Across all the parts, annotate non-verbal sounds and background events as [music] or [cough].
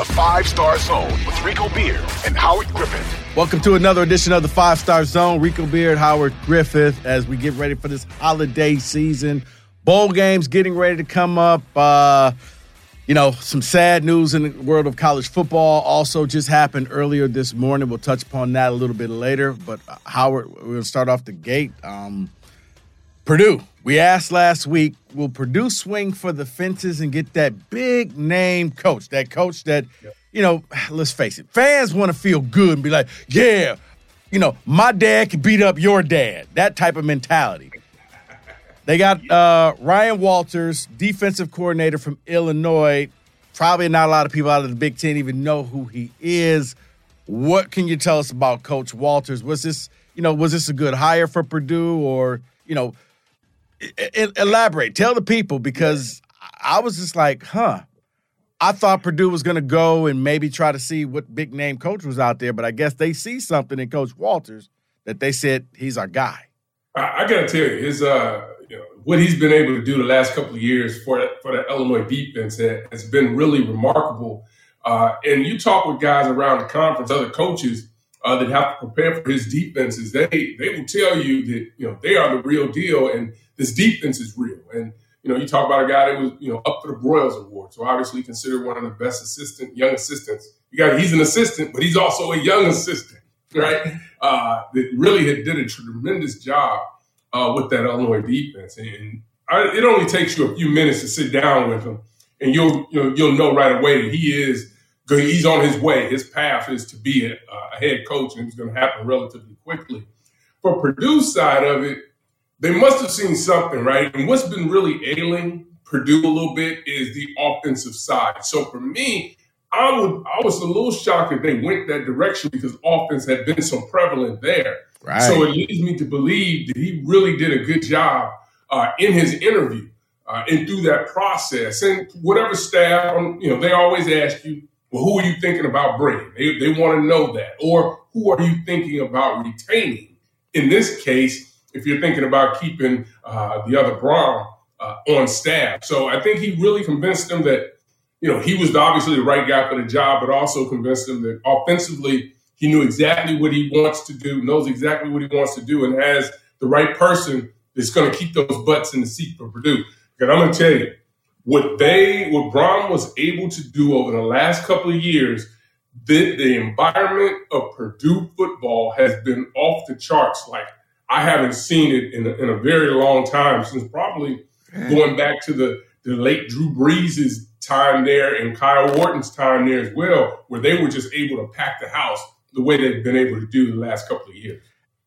the Five Star Zone with Rico Beard and Howard Griffith. Welcome to another edition of the Five Star Zone. Rico Beard, Howard Griffith, as we get ready for this holiday season. Bowl games getting ready to come up. Uh, you know, some sad news in the world of college football also just happened earlier this morning. We'll touch upon that a little bit later. But uh, Howard, we're going to start off the gate. Um, Purdue. We asked last week, will Purdue swing for the fences and get that big name coach? That coach that, yep. you know, [sighs] let's face it, fans want to feel good and be like, yeah, you know, my dad can beat up your dad. That type of mentality. They got uh, Ryan Walters, defensive coordinator from Illinois. Probably not a lot of people out of the Big Ten even know who he is. What can you tell us about Coach Walters? Was this, you know, was this a good hire for Purdue or, you know, elaborate. Tell the people because I was just like, huh. I thought Purdue was going to go and maybe try to see what big name coach was out there, but I guess they see something in Coach Walters that they said he's our guy. I, I got to tell you, his uh, you know, what he's been able to do the last couple of years for for the Illinois defense has been really remarkable. Uh, and you talk with guys around the conference, other coaches uh, that have to prepare for his defenses. They they will tell you that you know they are the real deal, and this defense is real. And you know, you talk about a guy that was you know up for the Broyles Award, so obviously considered one of the best assistant young assistants. You got he's an assistant, but he's also a young assistant, [laughs] right? Uh, that really had did a tremendous job uh, with that Illinois defense, and I, it only takes you a few minutes to sit down with him, and you'll you'll, you'll know right away that he is he's on his way. His path is to be a, a head coach, and it's going to happen relatively quickly. For Purdue side of it, they must have seen something, right? And what's been really ailing Purdue a little bit is the offensive side. So for me, I would I was a little shocked that they went that direction because offense had been so prevalent there. Right. So it leads me to believe that he really did a good job uh, in his interview uh, and through that process. And whatever staff, um, you know, they always ask you, well, who are you thinking about bringing? They, they want to know that. Or who are you thinking about retaining? In this case, if you're thinking about keeping uh, the other Brohm uh, on staff. So I think he really convinced them that, you know, he was obviously the right guy for the job, but also convinced them that offensively, he knew exactly what he wants to do, knows exactly what he wants to do, and has the right person that's going to keep those butts in the seat for Purdue. Because I'm going to tell you, what they, what Brohm was able to do over the last couple of years, the, the environment of Purdue football has been off the charts. Like I haven't seen it in a, in a very long time since probably going back to the, the late Drew Brees' time there and Kyle Orton's time there as well, where they were just able to pack the house the way they've been able to do the last couple of years.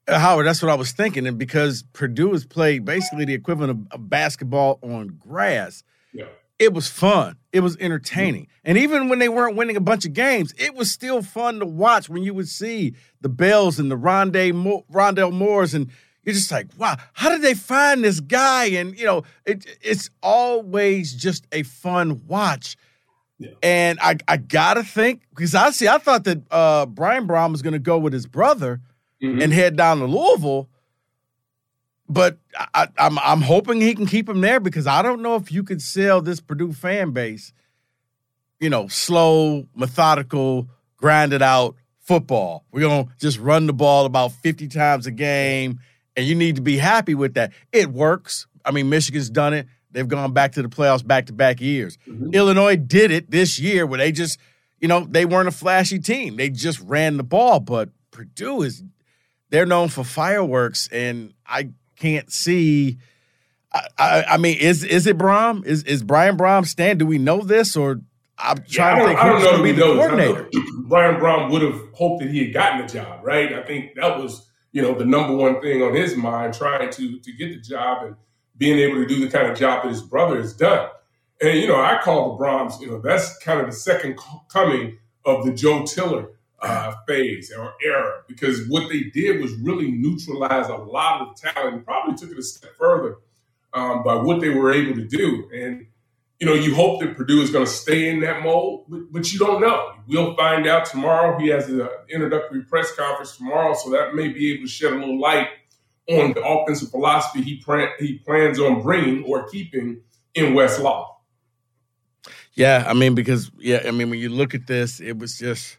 Uh, Howard, that's what I was thinking. And because Purdue has played basically the equivalent of, of basketball on grass, yeah. It was fun. It was entertaining. And even when they weren't winning a bunch of games, it was still fun to watch when you would see the Bells and the Rondé Mo- Rondale Moores. And you're just like, wow, how did they find this guy? And, you know, it, it's always just a fun watch. Yeah. And I, I got to think, because I see, I thought that uh, Brian Brohm was going to go with his brother mm-hmm. and head down to Louisville. But I, I'm I'm hoping he can keep him there because I don't know if you could sell this Purdue fan base, you know, slow, methodical, grinded out football. We're gonna just run the ball about 50 times a game, and you need to be happy with that. It works. I mean, Michigan's done it. They've gone back to the playoffs back to back years. Mm-hmm. Illinois did it this year where they just, you know, they weren't a flashy team. They just ran the ball. But Purdue is they're known for fireworks, and I can't see. I, I, I, mean, is is it Brohm? Is is Brian Brohm stand? Do we know this, or I'm trying yeah, to think I don't who's going to be the coordinator? [clears throat] Brian Brohm would have hoped that he had gotten the job, right? I think that was you know the number one thing on his mind, trying to to get the job and being able to do the kind of job that his brother has done. And you know, I call the Brohms, you know, that's kind of the second coming of the Joe Tiller uh, phase or era because what they did was really neutralize a lot of talent and probably took it a step further um, by what they were able to do. And, you know, you hope that Purdue is going to stay in that mold, but, but, you don't know. We'll find out tomorrow. He has an introductory press conference tomorrow, so that may be able to shed a little light on the offensive philosophy he, he plans on bringing or keeping in West Law. Yeah, I mean because yeah, I mean when you look at this, it was just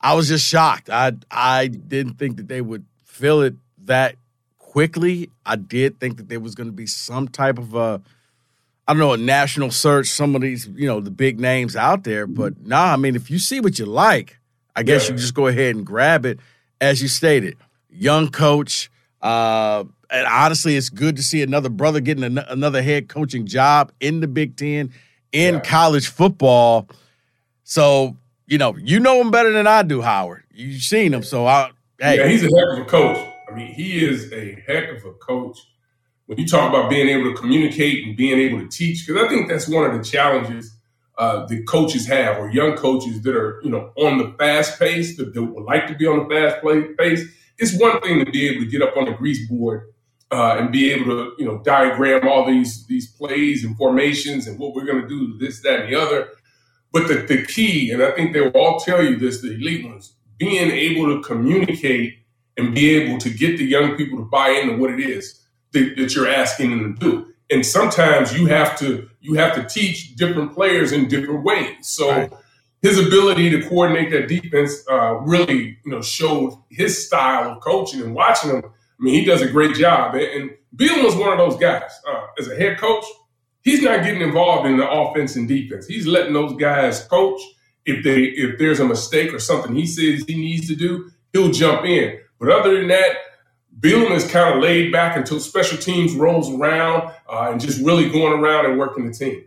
I was just shocked. I I didn't think that they would fill it that quickly. I did think that there was going to be some type of a I don't know, a national search, some of these, you know, the big names out there, but nah, I mean if you see what you like, I guess yeah. you just go ahead and grab it as you stated. Young coach uh and honestly, it's good to see another brother getting an- another head coaching job in the Big Ten in yeah. college football. So, you know, you know him better than I do, Howard. You've seen him. So, I, hey. Yeah, he's a heck of a coach. I mean, he is a heck of a coach. When you talk about being able to communicate and being able to teach, because I think that's one of the challenges uh, that coaches have, or young coaches that are, you know, on the fast pace, that, that would like to be on the fast play, pace. It's one thing to be able to get up on the grease board uh, and be able to you know diagram all these these plays and formations and what we're going to do this that and the other. But the, the key, and I think they will all tell you this, the elite ones, being able to communicate and be able to get the young people to buy into what it is that, that you're asking them to do. And sometimes you have to you have to teach different players in different ways. So. Right his ability to coordinate that defense uh, really, you know, showed his style of coaching and watching him I mean, he does a great job. And Bill was one of those guys. Uh, as a head coach, he's not getting involved in the offense and defense. He's letting those guys coach. If they if there's a mistake or something he says he needs to do, he'll jump in. But other than that, Bielema is kind of laid back until special teams rolls around uh, and just really going around and working the team.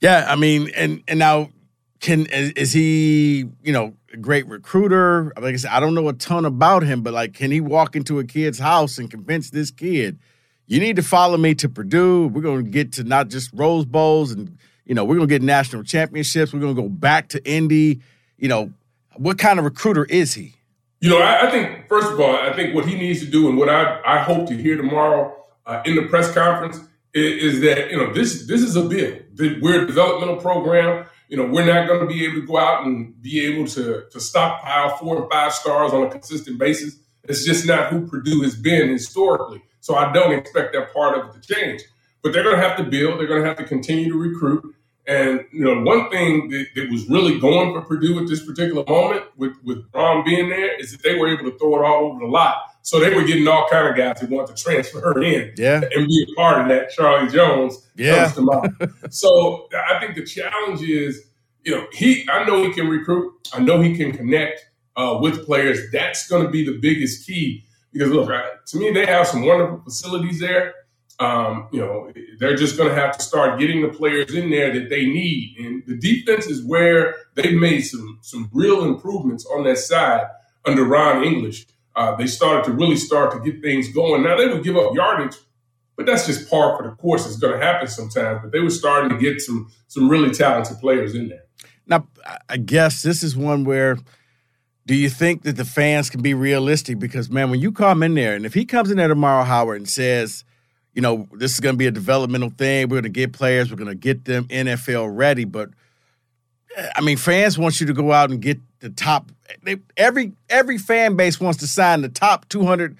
Yeah, I mean, and and now can is he you know a great recruiter like i said i don't know a ton about him but like can he walk into a kid's house and convince this kid you need to follow me to purdue. We're going to get to not just rose bowls and you know we're going to get national championships. We're going to go back to indy. You know what kind of recruiter is he? You know i, I think first of all i think what he needs to do and what i, I hope to hear tomorrow uh, in the press conference is, is that you know this this is a bill we're a developmental program. You know, we're not going to be able to go out and be able to, to stockpile four and five stars on a consistent basis. It's just not who Purdue has been historically. So I don't expect that part of it to change. But they're going to have to build. They're going to have to continue to recruit. And you know, one thing that, that, was really going for Purdue at this particular moment, with with Brohm being there, is that they were able to throw it all over the lot. So they were getting all kind of guys who want to transfer in yeah. and be a part of that. Charlie Jones yeah. comes to mind. [laughs] so I think the challenge is, you know, he. I know he can recruit. I know he can connect uh, with players. That's going to be the biggest key because look, to me, they have some wonderful facilities there. Um, you know, they're just going to have to start getting the players in there that they need. And the defense is where they made some some real improvements on that side under Ron English uh, they started to really start to get things going. Now they would give up yardage, but that's just par for the course. It's going to happen sometimes. But they were starting to get some some really talented players in there. Now, I guess this is one where do you think that the fans can be realistic? Because man, when you come in there, and if he comes in there tomorrow, Howard, and says, you know, this is going to be a developmental thing, we're going to get players, we're going to get them NFL ready, but eh, I mean, fans want you to go out and get the top. They, every every fan base wants to sign the top 200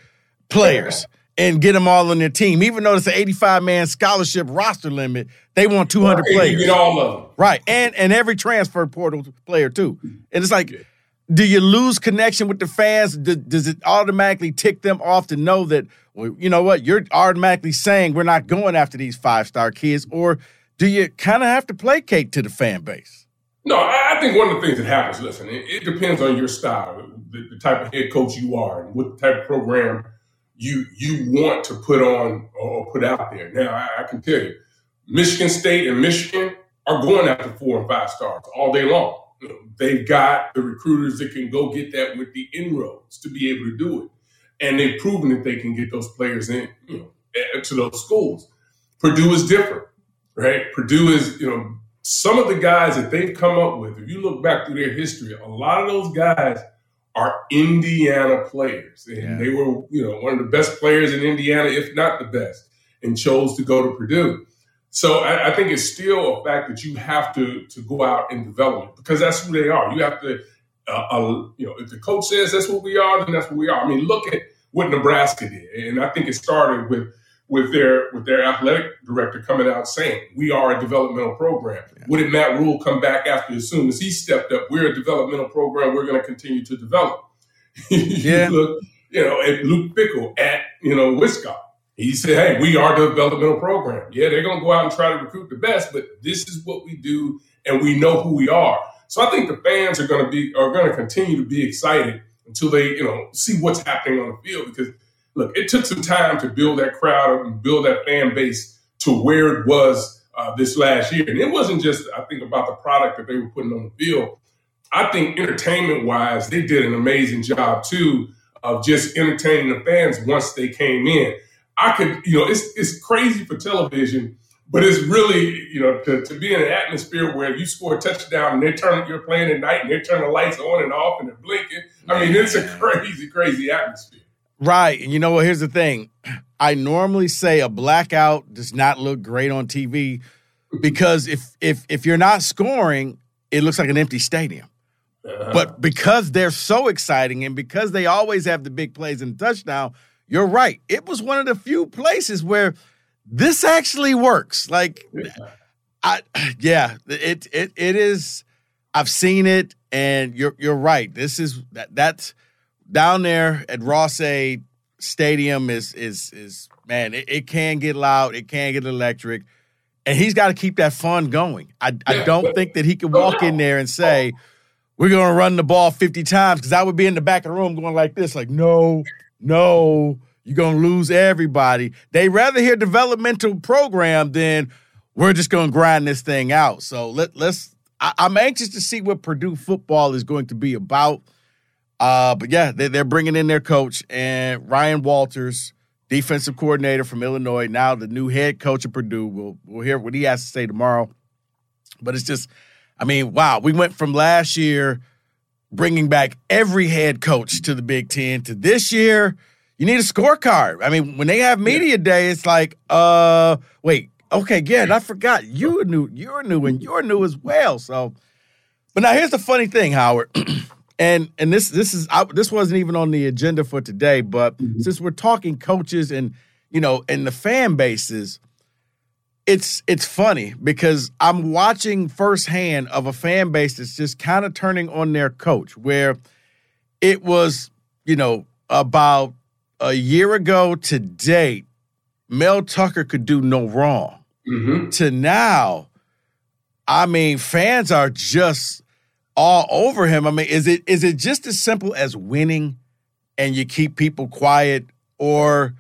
players and get them all on their team. Even though it's an 85 man scholarship roster limit, they want 200 right, players. Get all of them. Right, and and every transfer portal player too. And it's like, do you lose connection with the fans? Does it automatically tick them off to know that? Well, you know what? You're automatically saying we're not going after these five star kids, or do you kind of have to placate to the fan base? No, I think one of the things that happens, listen, it, it depends on your style, the, the, type of head coach you are, and what type of program you you want to put on or put out there. Now, I, I can tell you, Michigan State and Michigan are going after four and five stars all day long. You know, they've got the recruiters that can go get that with the inroads to be able to do it, and they've proven that they can get those players in, you know, to those schools. Purdue is different, right? Purdue is, you know some of the guys that they've come up with, if you look back through their history, a lot of those guys are Indiana players. And yeah. they were, you know, one of the best players in Indiana, if not the best, and chose to go to Purdue. So I, I think it's still a fact that you have to to go out and develop it because that's who they are. You have to, uh, uh, you know, if the coach says that's what we are, then that's what we are. I mean, look at what Nebraska did, and I think it started with with their with their athletic director coming out saying we are a developmental program. Yeah. Did Matt Rhule come back after as soon as he stepped up? We're a developmental program. We're going to continue to develop. [laughs] yeah. look, you know, at Luke Fickell at you know Wisconsin. He said, "Hey, we are the developmental program. Yeah, they're going to go out and try to recruit the best, but this is what we do, and we know who we are." So I think the fans are going to be are going to continue to be excited until they you know see what's happening on the field because look, it took some time to build that crowd and build that fan base to where it was uh, this last year, and it wasn't just I think about the product that they were putting on the field. I think entertainment wise, they did an amazing job too of just entertaining the fans once they came in. I could, you know, it's it's crazy for television, but it's really, you know, to, to be in an atmosphere where you score a touchdown and they're turning, you're playing at night and they're turning the lights on and off and they're blinking. I mean, it's a crazy, crazy atmosphere. Right. And you know what? Here's the thing. I normally say a blackout does not look great on TV because if if if you're not scoring, it looks like an empty stadium. Uh-huh. But because they're so exciting and because they always have the big plays and touchdown, you're right. It was one of the few places where this actually works. Like I [sighs] yeah, it it it is I've seen it and you're you're right. This is that that's down there at Ross-Ade Stadium is is is man, it, it can get loud, it can get electric. And he's got to keep that fun going. I, I don't think that he can walk in there and say, we're going to run the ball 50 times because I would be in the back of the room going like this, like, no, no, you're to lose everybody. They rather hear developmental program than we're just to grind this thing out. So let, let's, I, am anxious to see what Purdue football is going to be about. Uh, but yeah, they, they're bringing in their coach and Ryan Walters, defensive coordinator from Illinois, now the new head coach of Purdue. We'll, we'll hear what he has to say tomorrow. But it's just, I mean, wow, we went from last year bringing back every head coach to the Big Ten to this year. You need a scorecard. I mean, when they have media day, it's like, uh, wait, okay, yeah, I forgot you are new, you're new, and you're new as well. So, but now here's the funny thing, Howard, [clears throat] and and this this is I, this wasn't even on the agenda for today, but mm-hmm. since we're talking coaches and you know and the fan bases, it's it's funny because I'm watching firsthand of a fan base that's just kind of turning on their coach, where it was, you know, about a year ago to date, Mel Tucker could do no wrong. Mm-hmm. To now, I mean, fans are just all over him. I mean, is it is it just as simple as winning and you keep people quiet, or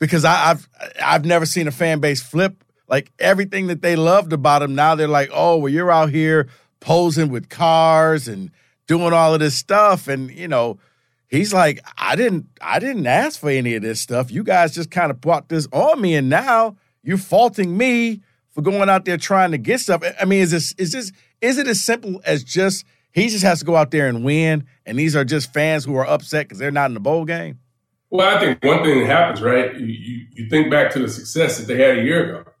because I, I've I've never seen a fan base flip like everything that they loved about him, now they're like, oh, well, you're out here posing with cars and doing all of this stuff. And, you know, he's like, I didn't I didn't ask for any of this stuff. You guys just kind of brought this on me, and now you're faulting me for going out there trying to get stuff. I mean, is this is this is it as simple as just he just has to go out there and win, and these are just fans who are upset because they're not in the bowl game? Well, I think one thing that happens, right? You, you, you think back to the success that they had a year ago.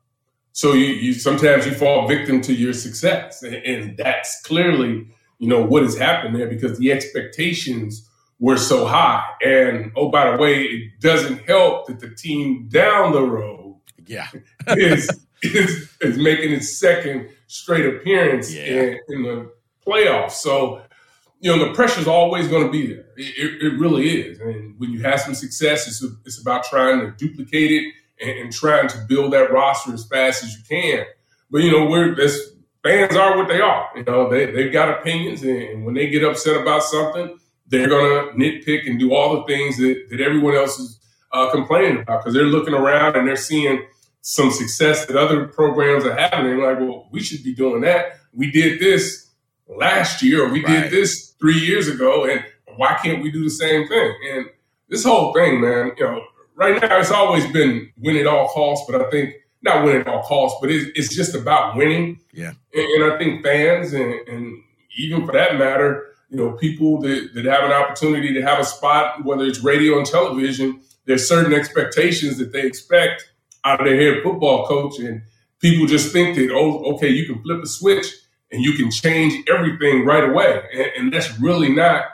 So you, you sometimes you fall victim to your success, and, and that's clearly you know what has happened there because the expectations were so high. And oh, by the way, it doesn't help that the team down the road, yeah, [laughs] is, is is making its second straight appearance yeah. in, in, the playoffs. So you know the pressure is always going to be there. It, it, it, really is. And when you have some success, it's it's about trying to duplicate it and, and, trying to build that roster as fast as you can. But you know, we're this fans are what they are. You know, they they've got opinions, and, when they get upset about something, they're gonna nitpick and do all the things that that everyone else is uh, complaining about because they're looking around and they're seeing some success that other programs are having. And like, well, we should be doing that. We did this last year, or we right. did this three years ago, and why can't we do the same thing? And this whole thing, man, you know, right now it's always been win at all costs, but I think not win at all costs, but it's, it's just about winning. Yeah. And, and I think fans and, and, even for that matter, you know, people that, that have an opportunity to have a spot, whether it's radio and television, there's certain expectations that they expect out of their head football coach. And people just think that, oh, okay, you can flip a switch and you can change everything right away. And, and that's really not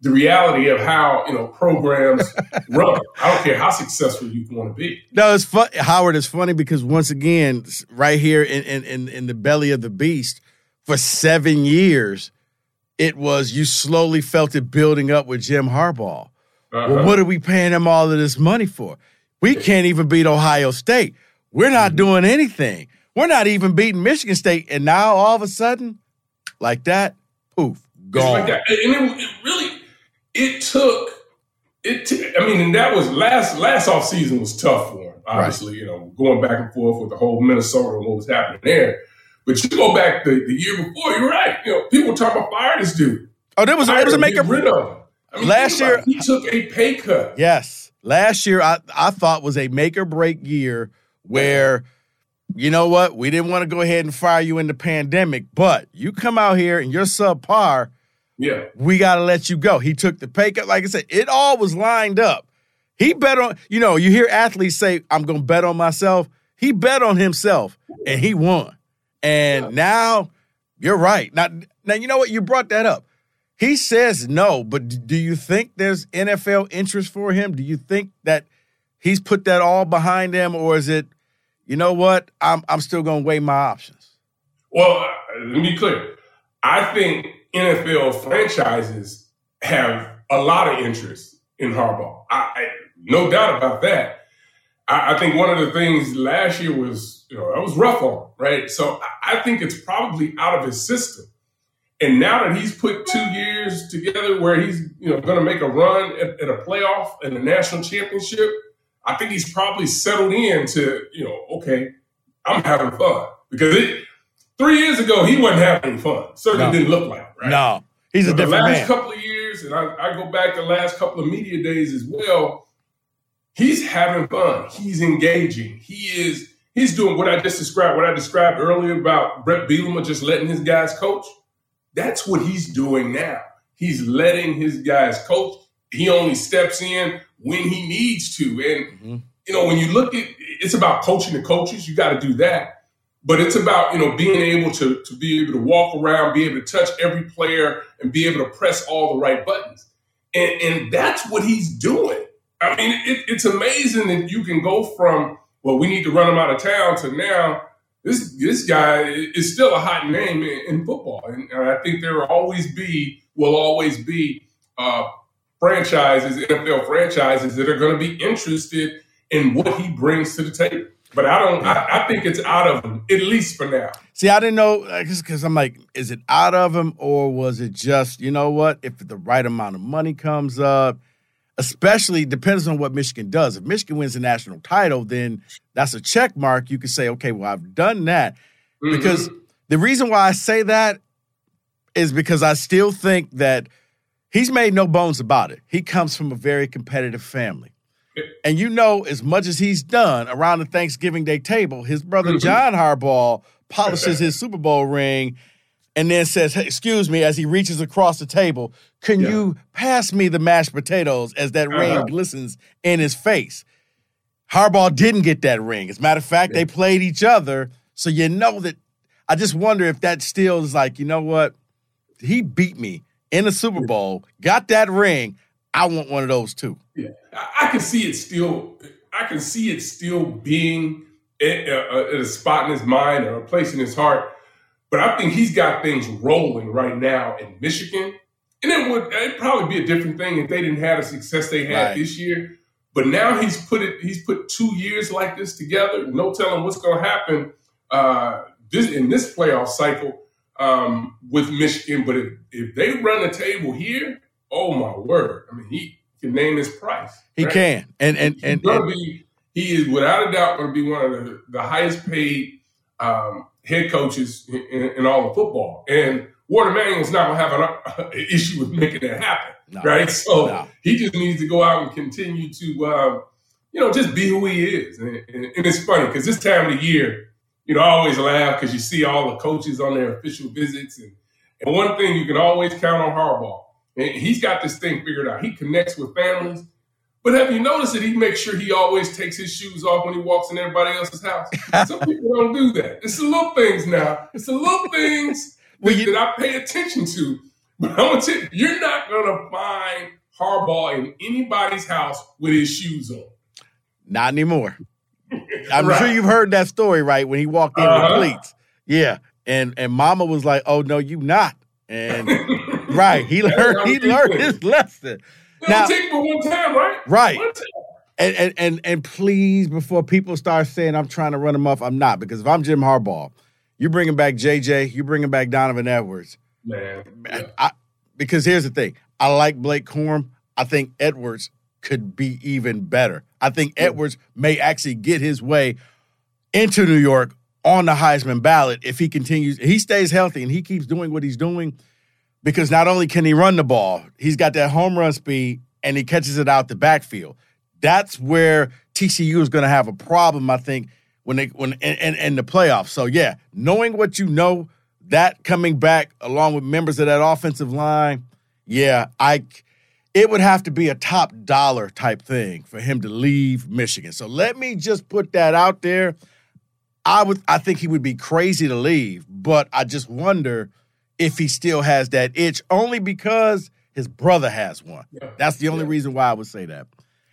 the reality of how you know programs [laughs] run. I don't care how successful you want to be. No, it's fun. Howard is funny because once again, right here in, in in the belly of the beast, for seven years, it was you slowly felt it building up with Jim Harbaugh. Uh-huh. Well, what are we paying him all of this money for? We can't even beat Ohio State. We're not mm-hmm. doing anything. We're not even beating Michigan State. And now all of a sudden, like that, poof, gone. Like that. And it, it, really, it took it. T- I mean, and that was last last off season was tough for him. Obviously, right. you know, going back and forth with the whole Minnesota and what was happening there. But you go back the, the year before, you're right. You know, people talk about fire this dude. Oh, there was, there was a make rid of him. I mean, last year he took a pay cut. Yes, last year I I thought was a make or break year where. You know what? We didn't want to go ahead and fire you in the pandemic, but you come out here and you're subpar. Yeah. We got to let you go. He took the pay cut. Like I said, it all was lined up. He bet on, you know, you hear athletes say, I'm going to bet on myself. He bet on himself and he won. And yeah. now you're right. Now, now, you know what? You brought that up. He says no, but do you think there's NFL interest for him? Do you think that he's put that all behind him, or is it, you know what? I'm I'm still going to weigh my options. Well, let me be clear. I think NFL franchises have a lot of interest in Harbaugh. I, I no doubt about that. I, I, think one of the things last year was, you know, that was rough on right? So I, I think it's probably out of his system. And now that he's put two years together where he's, you know, going to make a run at, at a playoff and a national championship, I think he's probably settled in to, you know, okay, I'm having fun because it, three years ago he wasn't having fun. Certainly no. didn't look like, it, right? No, he's a different the last man. couple of years, and I, I go back the last couple of media days as well. He's having fun. He's engaging. He is. He's doing what I just described. What I described earlier about Bret Bielema just letting his guys coach. That's what he's doing now. He's letting his guys coach. He only steps in when he needs to. And mm-hmm. you know, when you look at it's about coaching the coaches, you got to do that. But it's about you know being able to to be able to walk around, be able to touch every player, and be able to press all the right buttons. And and that's what he's doing. I mean, it, it's amazing that you can go from well, we need to run him out of town to now this this guy is still a hot name in, in football, and, and, I think there will always be will always be uh, franchises, NFL franchises that are going to be interested in what he brings to the table. But I don't. I, I, think it's out of him at least for now. See, I didn't know because I'm like, is it out of him or was it just you know what? If the right amount of money comes up, especially depends on what Michigan does. If Michigan wins the national title, then that's a check mark. You could say, okay, well, I've done that. Mm-hmm. Because the reason why I say that is because I still think that he's made no bones about it. He comes from a very competitive family. And you know, as much as he's done around the Thanksgiving Day table, his brother mm-hmm. John Harbaugh polishes [laughs] his Super Bowl ring and then says, hey, Excuse me, as he reaches across the table, can yeah. you pass me the mashed potatoes as that uh-huh. ring glistens in his face? Harbaugh didn't get that ring. As a matter of fact, yeah. they played each other. So you know that I just wonder if that still is like, you know what? He beat me in the Super Bowl, got that ring. I want one of those too. Yeah, I, can see it still. I can see it still being at, at a spot in his mind or a place in his heart but I think he's got things rolling right now in Michigan. And it would it'd probably be a different thing if they didn't have the success they had right. this year. But now he's put it, he's put two years like this together. No telling what's going to happen uh, this in this playoff cycle um, with Michigan. But if, if they run the table here, oh my word! I mean, he can name his price. He right? can, and and and, and be, he is without a doubt going to be one of the, the highest paid um, head coaches in, in, in, all of football. And Warde Manuel's not going to have an, [laughs] issue with making that happen, no, right? So no. he just needs to go out and continue to, uh, you know, just be who he is. And, and, and it's funny because this time of the year, you know, I always laugh because you see all the coaches on their official visits. And, and one thing you can always count on Harbaugh, and he's got this thing figured out. He connects with families. But have you noticed that he makes sure he always takes his shoes off when he walks in everybody else's house? [laughs] Some people don't do that. It's the little things now. It's the little things [laughs] well, you, that I pay attention to. But I'm gonna tell you, you're not gonna find Harbaugh in anybody's house with his shoes on. Not anymore. [laughs] I'm right. sure you've heard that story, right? When he walked in uh-huh. with cleats. Yeah. And and mama was like, Oh no, you not. And right, he learned he learned his lesson. now, take for one time, right? Right. Time. And, and and and please, before people start saying I'm trying to run him off, I'm not because if I'm Jim Harbaugh, you're bringing back JJ, you're bringing back Donovan Edwards. Man, man I, because here's the thing: I like Blake Corum. I think Edwards could be even better. I think yeah. Edwards may actually get his way into New York on the Heisman ballot if he continues. He stays healthy and he keeps doing what he's doing because not only can he run the ball, he's got that home run speed and he catches it out the backfield. That's where TCU is going to have a problem, I think, when they when and in, the playoffs. So yeah, knowing what you know, that coming back along with members of that offensive line, yeah, I it would have to be a top dollar type thing for him to leave Michigan. So let me just put that out there. I would I think he would be crazy to leave, but I just wonder if he still has that itch only because his brother has one. Yeah. That's the only yeah. reason why I would say that.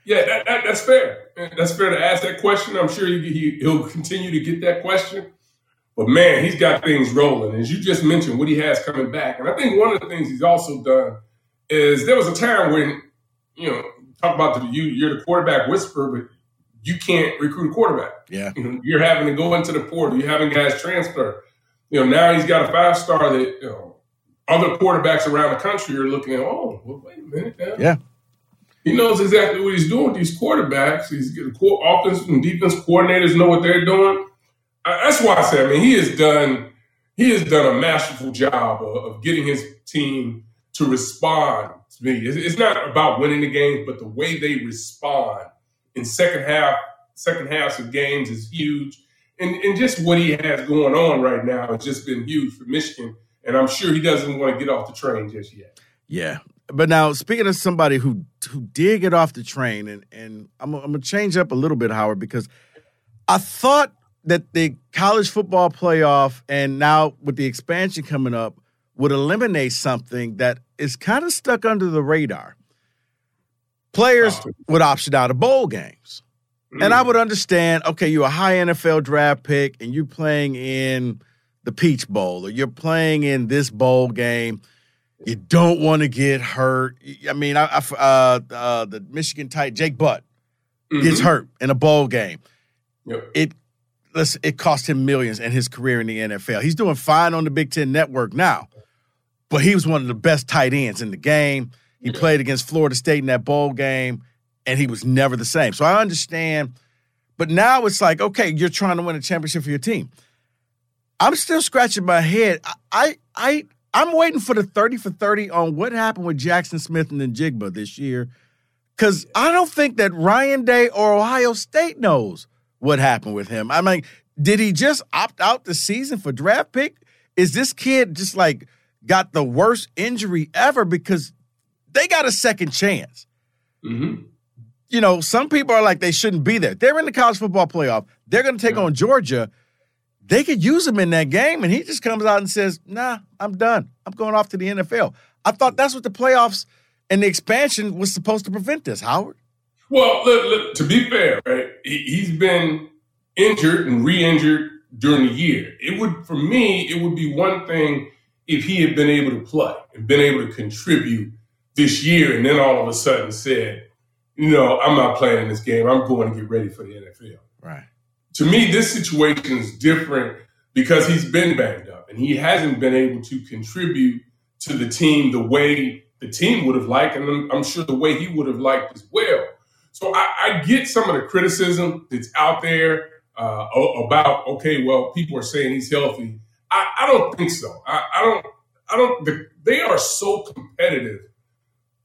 Yeah, that, that, that's fair. That's fair to ask that question. I'm sure he, he, he'll continue to get that question. But man, he's got things rolling. As you just mentioned, what he has coming back. And I think one of the things he's also done is there was a time when, you know, talk about the, you, you're the quarterback whisperer, but you can't recruit a quarterback. Yeah. You you're having to go into the portal. You're having guys transfer. You know, now he's got a five star that, you know, other quarterbacks around the country are looking at, oh, well, wait a minute. Now. Yeah. He knows exactly what he's doing with these quarterbacks. He's the offense and defense coordinators know what they're doing. That's why I say, I mean, he has done he has done a masterful job of, of getting his team to respond to me. It's, it's, not about winning the games, but the way they respond in second half second halves of games is huge. And, and just what he has going on right now has just been huge for Michigan. And I'm sure he doesn't want to get off the train just yet. Yeah, but now speaking of somebody who who did get off the train, and and I'm, I'm gonna change up a little bit, Howard, because I thought that the college football playoff and now with the expansion coming up would eliminate something that is kind of stuck under the radar. Players uh-huh. would option out of bowl games. Mm. And I would understand, okay, you're a high NFL draft pick and you're playing in the Peach Bowl or you're playing in this bowl game you don't want to get hurt. I mean, I, I uh, uh, the Michigan tight Jake Butt mm-hmm. gets hurt in a bowl game. Yep. It let's it cost him millions and his career in the NFL. He's doing fine on the Big Ten Network now, but he was one of the best tight ends in the game. He yeah. played against Florida State in that bowl game, and he was never the same. So I understand, but now it's like, okay, you're trying to win a championship for your team. I'm still scratching my head. I I, I'm waiting for the 30 for 30 on what happened with Jaxon Smith-Njigba this year. Cause I don't think that Ryan Day or Ohio State knows what happened with him. I mean, did he just opt out the season for draft pick? Is this kid just like got the worst injury ever because they got a second chance? Mm-hmm. You know, some people are like they shouldn't be there. They're in the college football playoff. They're going to take yeah. on Georgia they could use him in that game, and he just comes out and says, "Nah, I'm done. I'm going off to the NFL." I thought that's what the playoffs and the expansion was supposed to prevent this. Howard. Well, look, look, to be fair, right, he's been injured and re-injured during the year. It would, for me, it would be one thing if he had been able to play and been able to contribute this year, and then all of a sudden said, "You know, I'm not playing in this game. I'm going to get ready for the NFL." Right to me, this situation is different because he's been banged up and he hasn't been able to contribute to the team the way the team would have liked, and I'm sure the way he would have liked as well. So I, I get some of the criticism that's out there uh, about okay, well, people are saying he's healthy. I, I don't think so. I, I don't. I don't. The, they are so competitive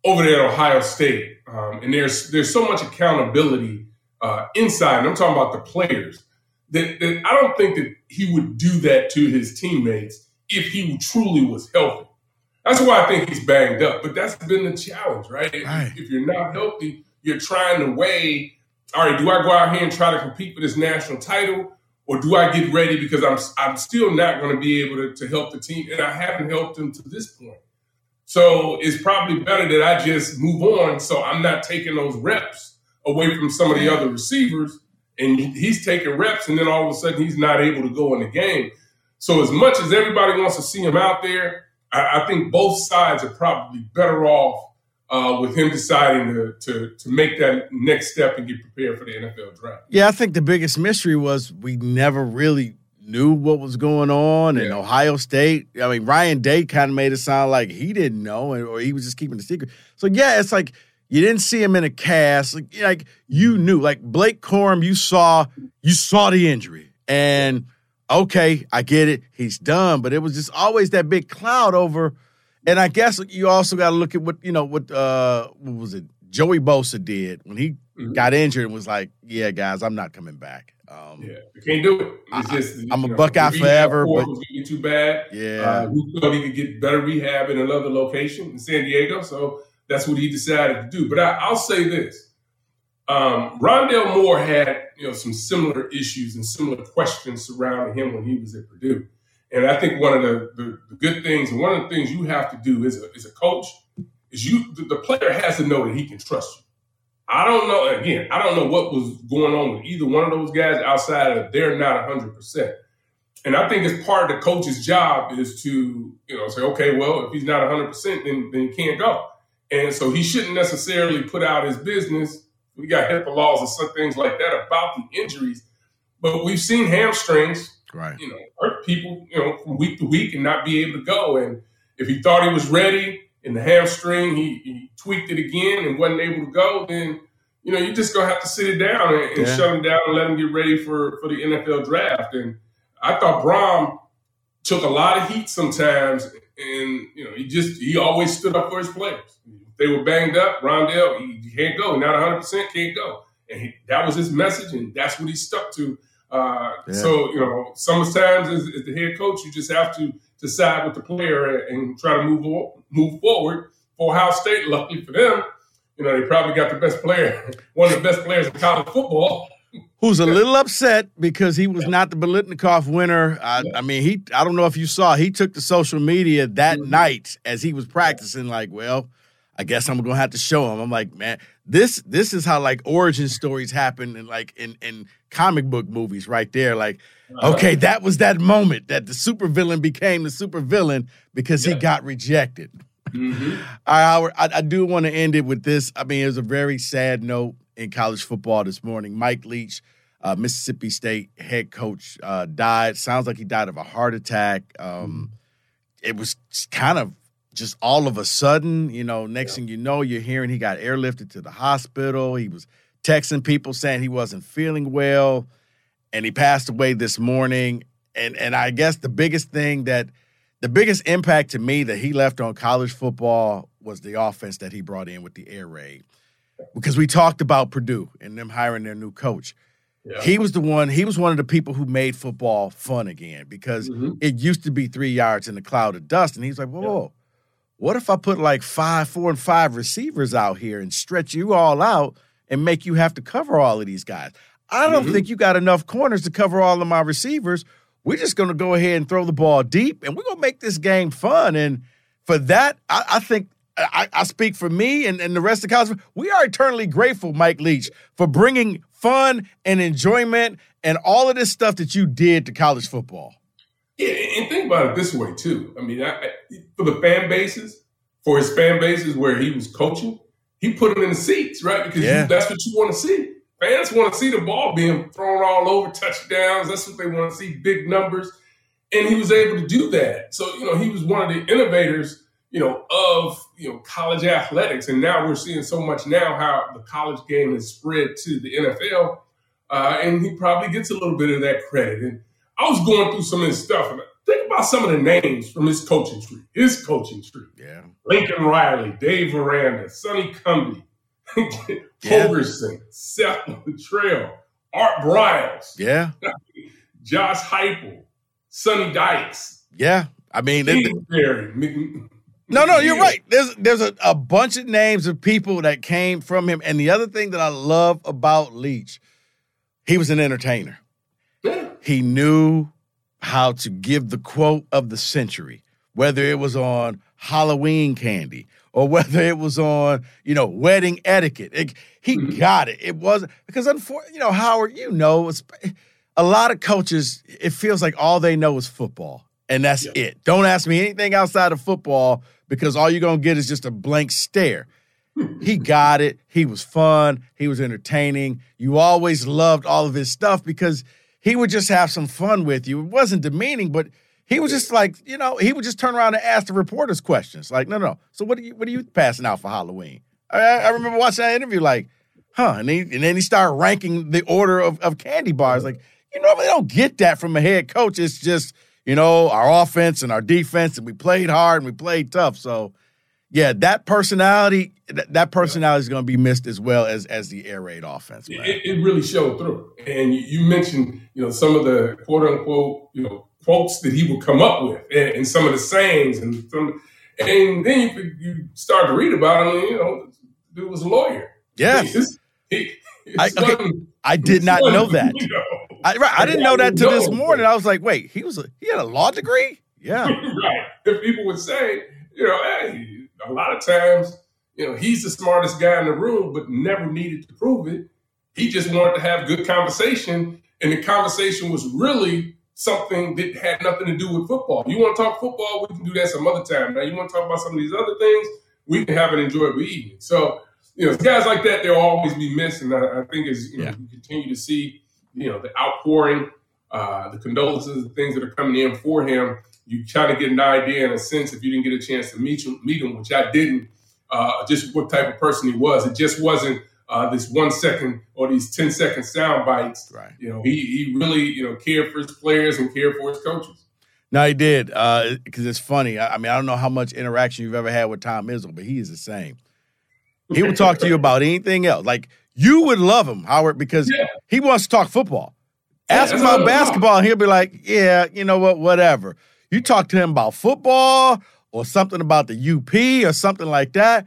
over there at Ohio State, um, and there's there's so much accountability uh, inside. And I'm talking about the players that, that I don't think that he would do that to his teammates if he truly was healthy. That's why I think he's banged up. But that's been the challenge, right? right. If, if you're not healthy, you're trying to weigh, all right, do I go out here and try to compete for this national title? Or do I get ready because I'm I'm still not going to be able to, to help the team, and I haven't helped them to this point. So it's probably better that I just move on so I'm not taking those reps away from some of the other receivers. And he's taking reps, and then all of a sudden he's not able to go in the game. So as much as everybody wants to see him out there, I, I think both sides are probably better off uh, with him deciding to, to to make that next step and get prepared for the NFL draft. Yeah, I think the biggest mystery was we never really knew what was going on in Ohio State. I mean, Ryan Day kind of made it sound like he didn't know or he was just keeping the secret. So yeah, it's like you didn't see him in a cast. Like, like you knew, like Blake Corum, you saw you saw the injury and okay, I get it. He's done, but it was just always that big cloud over. And I guess you also got to look at what you know what uh what was it Joey Bosa did when he mm-hmm. got injured and was like, "Yeah, guys, I'm not coming back." Um, yeah, you can't do it. It's just I, am a Buckeye forever. But was getting too bad. Yeah, uh, he thought he could get better rehab in another location in San Diego, so that's what he decided to do. But I, will say this: um, Rondale Moore had you know some similar issues and similar questions surrounding him when he was at Purdue. And I think one of the, the, the good things and one of the things you have to do as a, as a coach is you the, the player has to know that he can trust you. I don't know. Again, I don't know what was going on with either one of those guys outside of they're not 100%. And I think it's part of the coach's job is to, you know, say, okay, well, if he's not 100%, then, then he can't go. And so he shouldn't necessarily put out his business we got HIPAA laws and some things like that about the injuries. But we've seen hamstrings, right? You know, hurt people, you know, from week to week and not be able to go. And if he thought he was ready in the hamstring, he, he tweaked it again and wasn't able to go, then you know, you just gonna have to sit it down and, and yeah. shut him down and let him get ready for for the NFL draft. And I thought Brohm took a lot of heat sometimes, and you know, he just he always stood up for his players they were banged up. Rondale, he, he can't go. Not 100 percent can't go. And he, that was his message, and that's what he stuck to. Uh, yeah. So you know, sometimes as, as, the head coach, you just have to decide with the player and try to move move forward. For Ohio State, luckily for them, you know they probably got the best player, [laughs] one of the best players in college football. Who's a [laughs] little upset because he was yeah. not the Biletnikoff winner. I, yeah. I, mean, he. I don't know if you saw. He took to social media that mm-hmm. night as he was practicing. Like, well, I guess I'm gonna have to show him. I'm like, man, this this is how like origin stories happen in like in in comic book movies right there. Like, uh-huh. okay, that was that moment that the supervillain became the supervillain because yeah. he got rejected. Mm-hmm. I, I do want to end it with this. I mean, it was a very sad note in college football this morning. Mike Leach, uh, Mississippi State head coach, uh, died. Sounds like he died of a heart attack. Um, mm-hmm. It was kind of just all of a sudden, you know, next yeah. thing you know, you're hearing he got airlifted to the hospital. He was texting people saying he wasn't feeling well, and he passed away this morning. And and I guess the biggest thing that the biggest impact to me that he left on college football was the offense that he brought in with the air raid. Because we talked about Purdue and them hiring their new coach. Yeah. He was the one, he was one of the people who made football fun again because mm-hmm. it used to be three yards in a cloud of dust. And he's like, whoa, yeah. whoa, what if I put like five, four, and five receivers out here and stretch you all out and make you have to cover all of these guys? I don't mm-hmm. think you got enough corners to cover all of my receivers. We're just going to go ahead and throw the ball deep, and we're going to make this game fun. And for that, I, I think I, I, speak for me and, and the rest of the college. We are eternally grateful, Mike Leach, for bringing fun and enjoyment and all of this stuff that you did to college football. Yeah, and think about it this way too. I mean, I, I, for the fan bases, for his fan bases where he was coaching, he put them in the seats, right? Because yeah. you, that's what you want to see. Fans want to see the ball being thrown all over, touchdowns. That's what they want to see, big numbers. And he was able to do that. So, you know, he was one of the innovators, you know, of, you know, college athletics. And now we're seeing so much now how the college game has spread to the NFL. Uh, and he probably gets a little bit of that credit. And I was going through some of his stuff, and think about some of the names from his coaching tree. His coaching tree. Yeah. Lincoln Riley, Dave Aranda, Sonny Cumbie, [laughs] Holgorsen, Seth Littrell, Art Briles. Yeah. [laughs] Josh Heupel, Sonny Dykes. Yeah. I mean, Perry. No, no, you're right. There's there's a, a bunch of names of people that came from him. And the other thing that I love about Leach, he was an entertainer. He knew how to give the quote of the century, whether it was on Halloween candy or [laughs] whether it was on, you know, wedding etiquette. It, he mm-hmm. got it. It wasn't because, unfortunately, you know, Howard, you know, a lot of coaches, it feels like all they know is football, and that's yeah. it. Don't ask me anything outside of football because all you're gonna get is just a blank stare. he got it. He was fun. He was entertaining. You always loved all of his stuff because he would just have some fun with you. It wasn't demeaning, but he was just like, you know, he would just turn around and ask the reporters questions. Like, no, no. No. So what are you what are you passing out for Halloween? I, I remember watching that interview, like, huh? And, he, and then he started ranking the order of, of candy bars. Like, you normally don't get that from a head coach. It's just, you know, our offense and our defense, and we played hard and we played tough. So yeah, that personality, that, that personality is going to be missed as well as as the air raid offense. It, it, really showed through. And you, you, mentioned, you know, some of the quote unquote, you know, quotes that he would come up with, and, and some of the sayings, and some, and then you you start to read about him. And, you know, dude was a lawyer. Yes. He, I, okay. I did not know that. [laughs] You know, I, right, I didn't know that till this morning. I was like, wait, he was a, he had a law degree? Yeah. [laughs] right. If people would say, you know, hey, a lot of times, you know, he's the smartest guy in the room, but never needed to prove it. He just wanted to have good conversation, and the conversation was really something that had nothing to do with football. You want to talk football, we can do that some other time. Now, you want to talk about some of these other things, we can have an enjoyable evening. So, you know, guys like that, they'll always be missed. And I, I think as you know, yeah. we continue to see, you know, the outpouring, uh, the condolences, the things that are coming in for him, you try to get an idea and a sense if you didn't get a chance to meet him, meet him which I didn't, uh, just what type of person he was. It just wasn't uh, this one second or these 10 second sound bites. Right. You know, he, he really, you know, cared for his players and cared for his coaches. No, he did. Because uh, it's funny. I, I, mean, I don't know how much interaction you've ever had with Tom Izzo, but he is the same. He will talk to you about anything else. Like, you would love him, Howard, because yeah. he wants to talk football. Ask yeah, him about basketball, and he'll be like, yeah, you know what, whatever. You talk to him about football or something about the UP or something like that,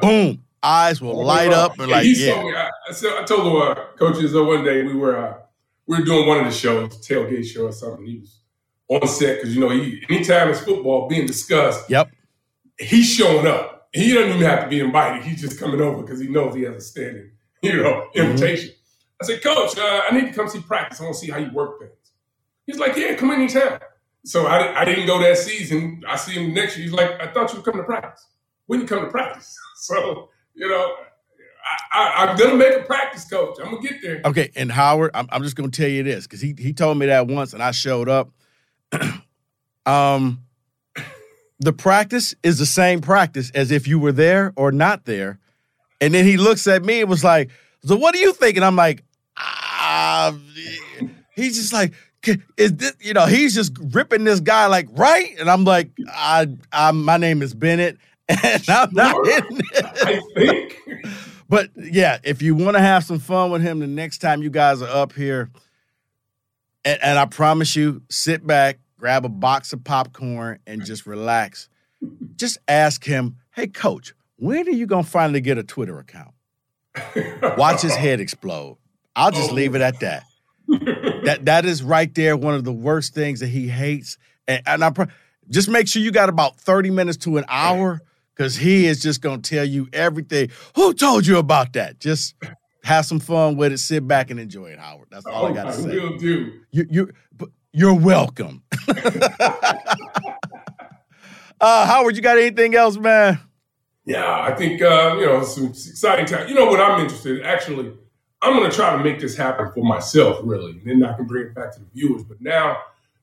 boom, eyes will light up and like, yeah. Me, I, I, told the uh, coaches uh, one day we were uh, we were doing one of the shows, tailgate show or something. He was on set because you know he anytime it's football being discussed, yep, he's showing up. He doesn't even have to be invited. He's just coming over because he knows he has a standing, [laughs] you know, mm-hmm. invitation. Mm-hmm. I said, Coach, uh, I need to come see practice. I want to see how you work things. He's like, Yeah, come anytime. So I, I didn't go that season. I see him next year. He's like, I thought you were coming to practice. When you come to practice? [laughs] So, you know, I, am going to make a practice coach. I'm going to get there. Okay. And Howard, I'm, I'm just going to tell you this because he, he told me that once and I showed up. [clears throat] um, the practice is the same practice as if you were there or not there. And then he looks at me and was like, So what do you think? And I'm like, ah, he's just like, is this you know he's just ripping this guy like right? And i'm like i i my name is bennett [laughs] and i'm not in [laughs] i think. But yeah if you want to have some fun with him the next time you guys are up here and, and i promise you sit back grab a box of popcorn and just relax. Just ask him hey coach when are you gonna finally get a twitter account? Watch his head explode. I'll just oh. leave it at that that that is right there one of the worst things that he hates. And, and I just make sure you got about 30 minutes to an hour because he is just gonna tell you everything. Who told you about that? Just have some fun with it, sit back and enjoy it, Howard. That's all oh, I gotta say. Will do. You you you're welcome. [laughs] uh, Howard, you got anything else, man? Yeah, I think uh, you know some exciting time. You know what I'm interested in actually I'm going to try to make this happen for myself, really. And then I can bring it back to the viewers. But now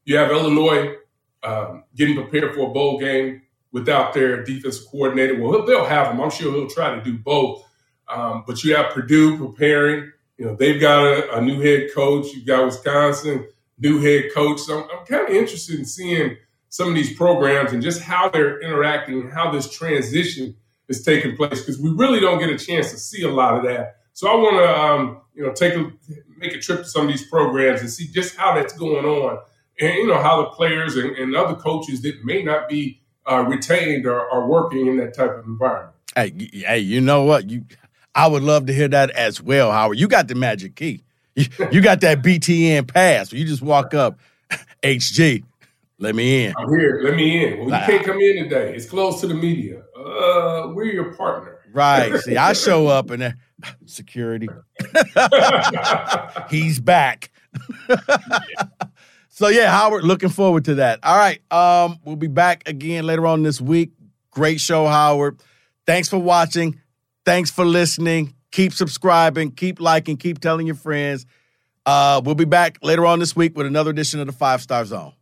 you have Illinois um, getting prepared for a bowl game without their defensive coordinator. Well, they'll have him. I'm sure he'll try to do both. Um, but you have Purdue preparing. You know, they've got a, a new head coach. You've got Wisconsin, new head coach. So I'm, I'm kind of interested in seeing some of these programs and just how they're interacting, and how this transition is taking place, because we really don't get a chance to see a lot of that so I want to, um, you know, take a make a trip to some of these programs and see just how that's going on, and you know how the players and, and other coaches that may not be uh, retained are, are working in that type of environment. Hey, hey, you know what? You, I would love to hear that as well, Howard. You got the magic key. You, you got that BTN pass. You just walk up, [laughs] HG. Let me in. I'm here. Let me in. Well, you can't come in today. It's closed to the media. Uh, we're your partner. Right. See, I show up and security. [laughs] He's back. [laughs] so yeah, Howard, looking forward to that. All right. Um, we'll be back again later on this week. Great show, Howard. Thanks for watching. Thanks for listening. Keep subscribing, keep liking, keep telling your friends. Uh, we'll be back later on this week with another edition of the Five Star Zone.